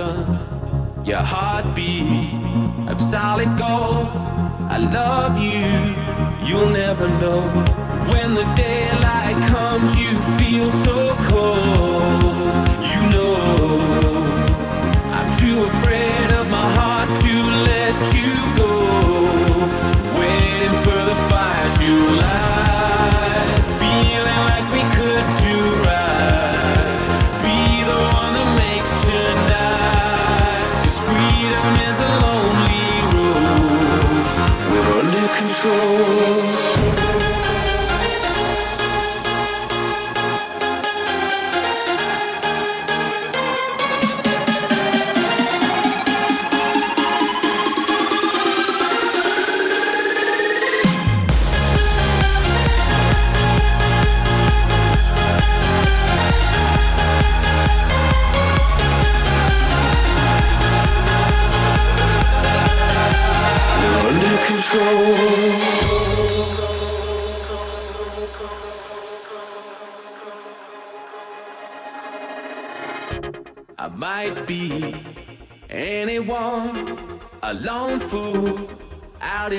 sun.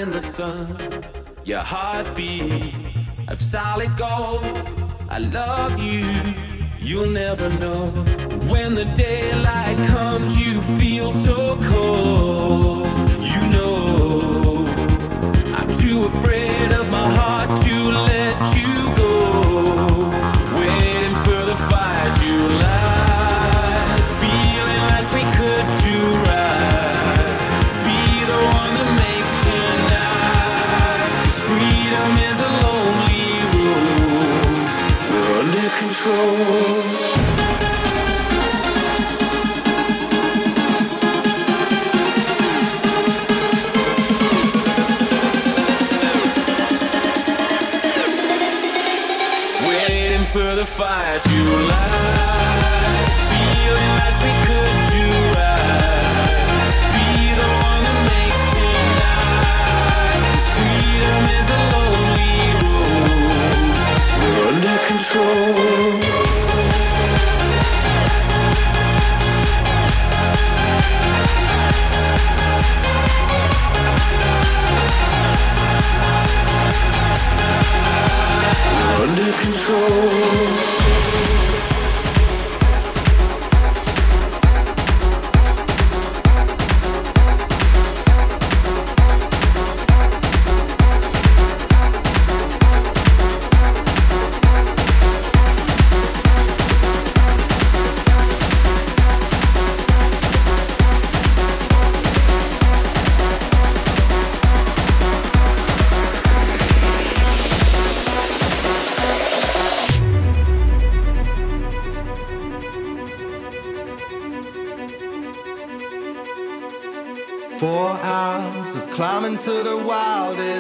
In the sun. Your heartbeat of solid gold. I love you, you'll never know. When the daylight comes, you feel so cold. You know, I'm too afraid of my heart to let you to light, feeling like we could do right. Be the one that makes tonight. 'Cause freedom is a lonely road. We're under control. Control.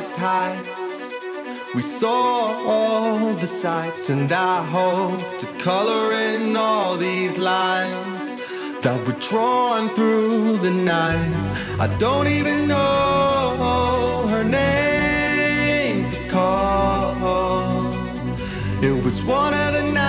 Wildest heights. We saw all the sights, and I hope to color in all these lines that were drawn through the night. I don't even know her name to call. It was one of the nights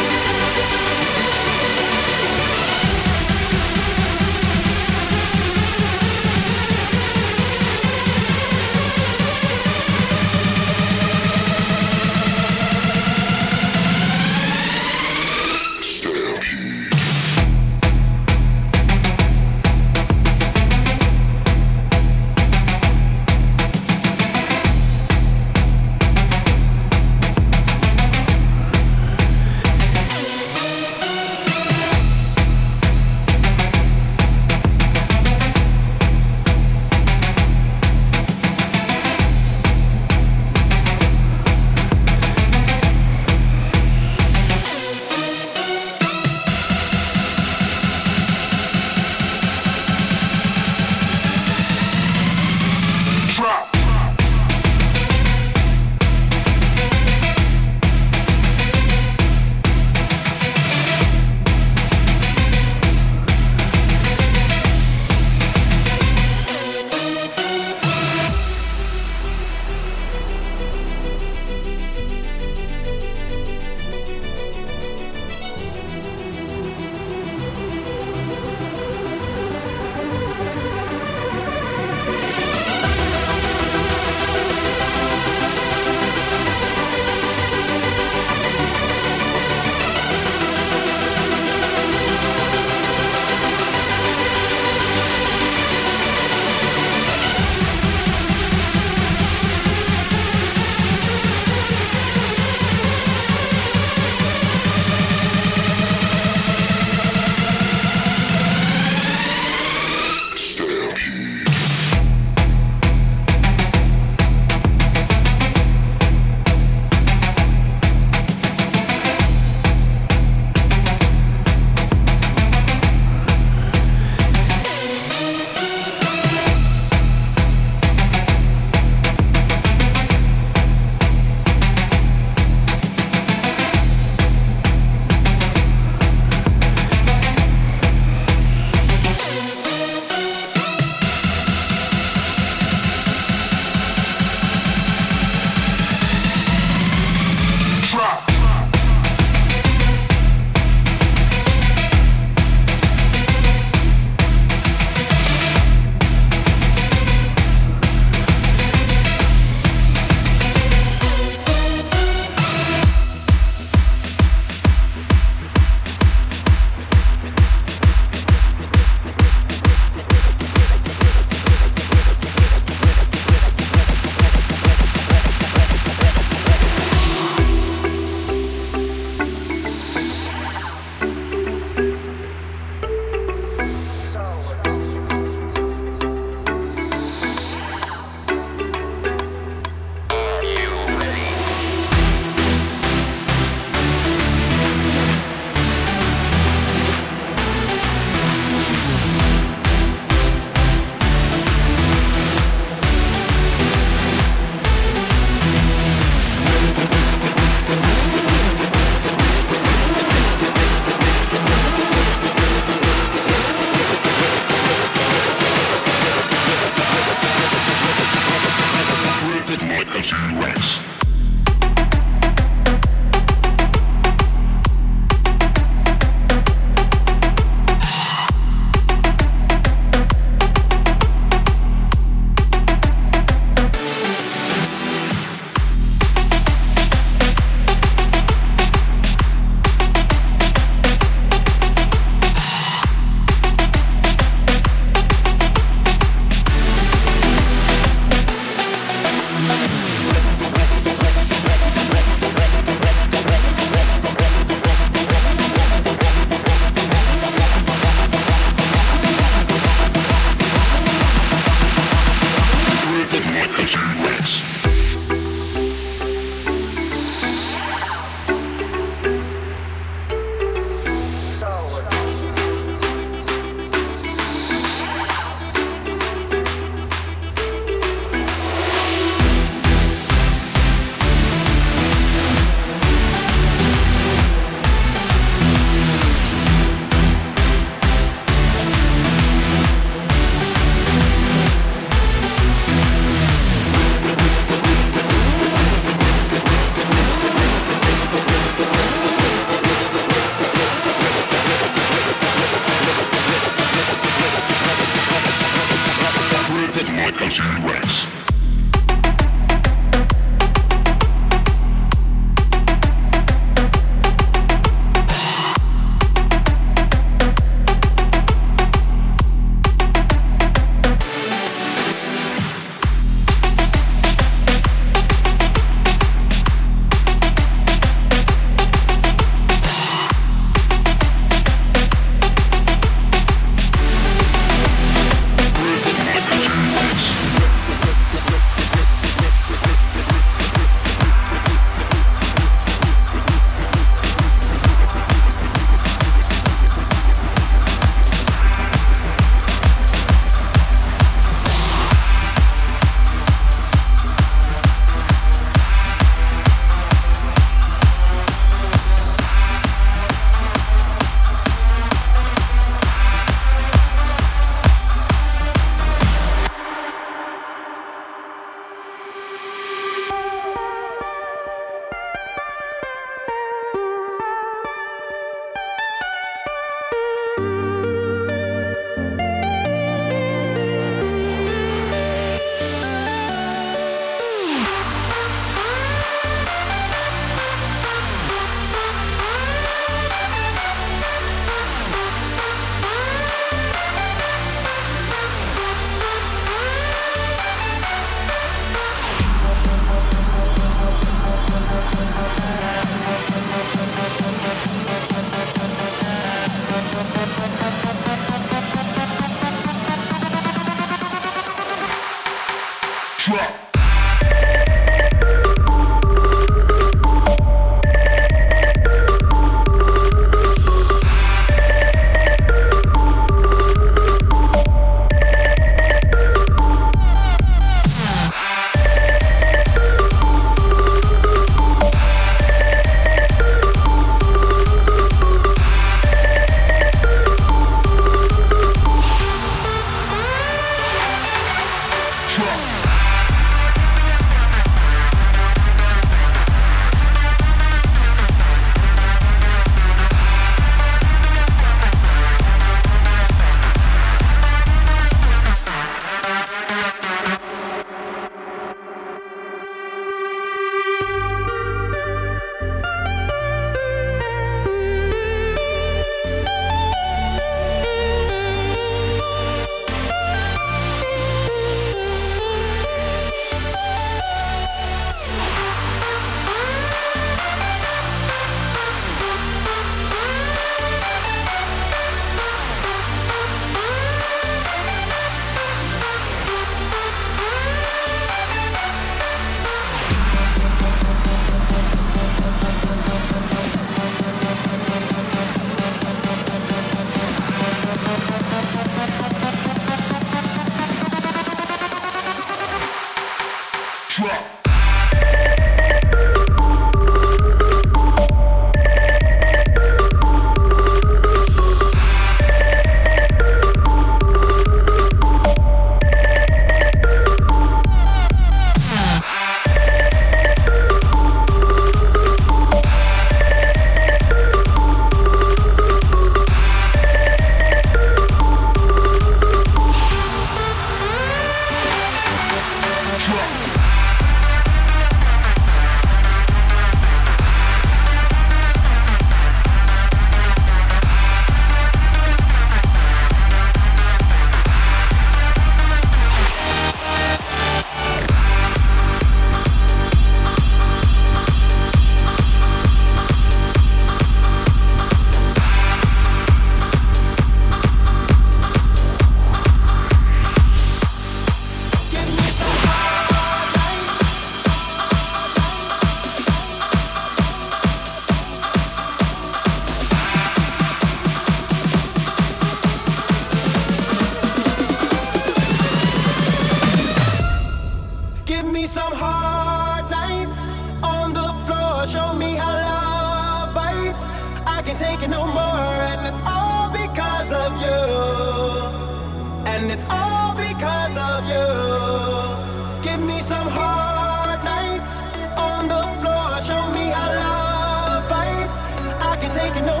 taking no.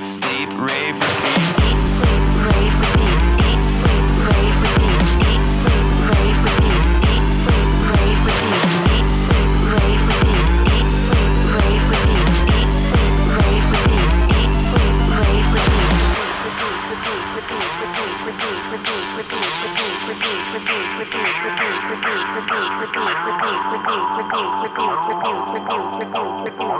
Repeat, eat, sleep, rave, repeat. Eat, sleep, rave, repeat. Eat, sleep, rave, repeat. Eat, sleep, rave, repeat. Eat, sleep, rave, repeat. Eat, sleep, rave, repeat. Eat, sleep, rave, repeat. Eat, sleep, rave, repeat. Eat, sleep, rave, repeat. Repeat, repeat, repeat, repeat, repeat, repeat, repeat, repeat, repeat, repeat, repeat, repeat, repeat, repeat, repeat, repeat, repeat, repeat, repeat,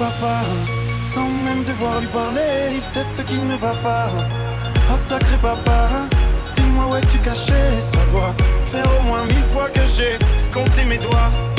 papa. Sans même devoir lui parler, il sait ce qui ne va pas. Ah, sacré papa, dis-moi où es-tu caché Ça doit faire au moins mille fois que j'ai compté mes doigts.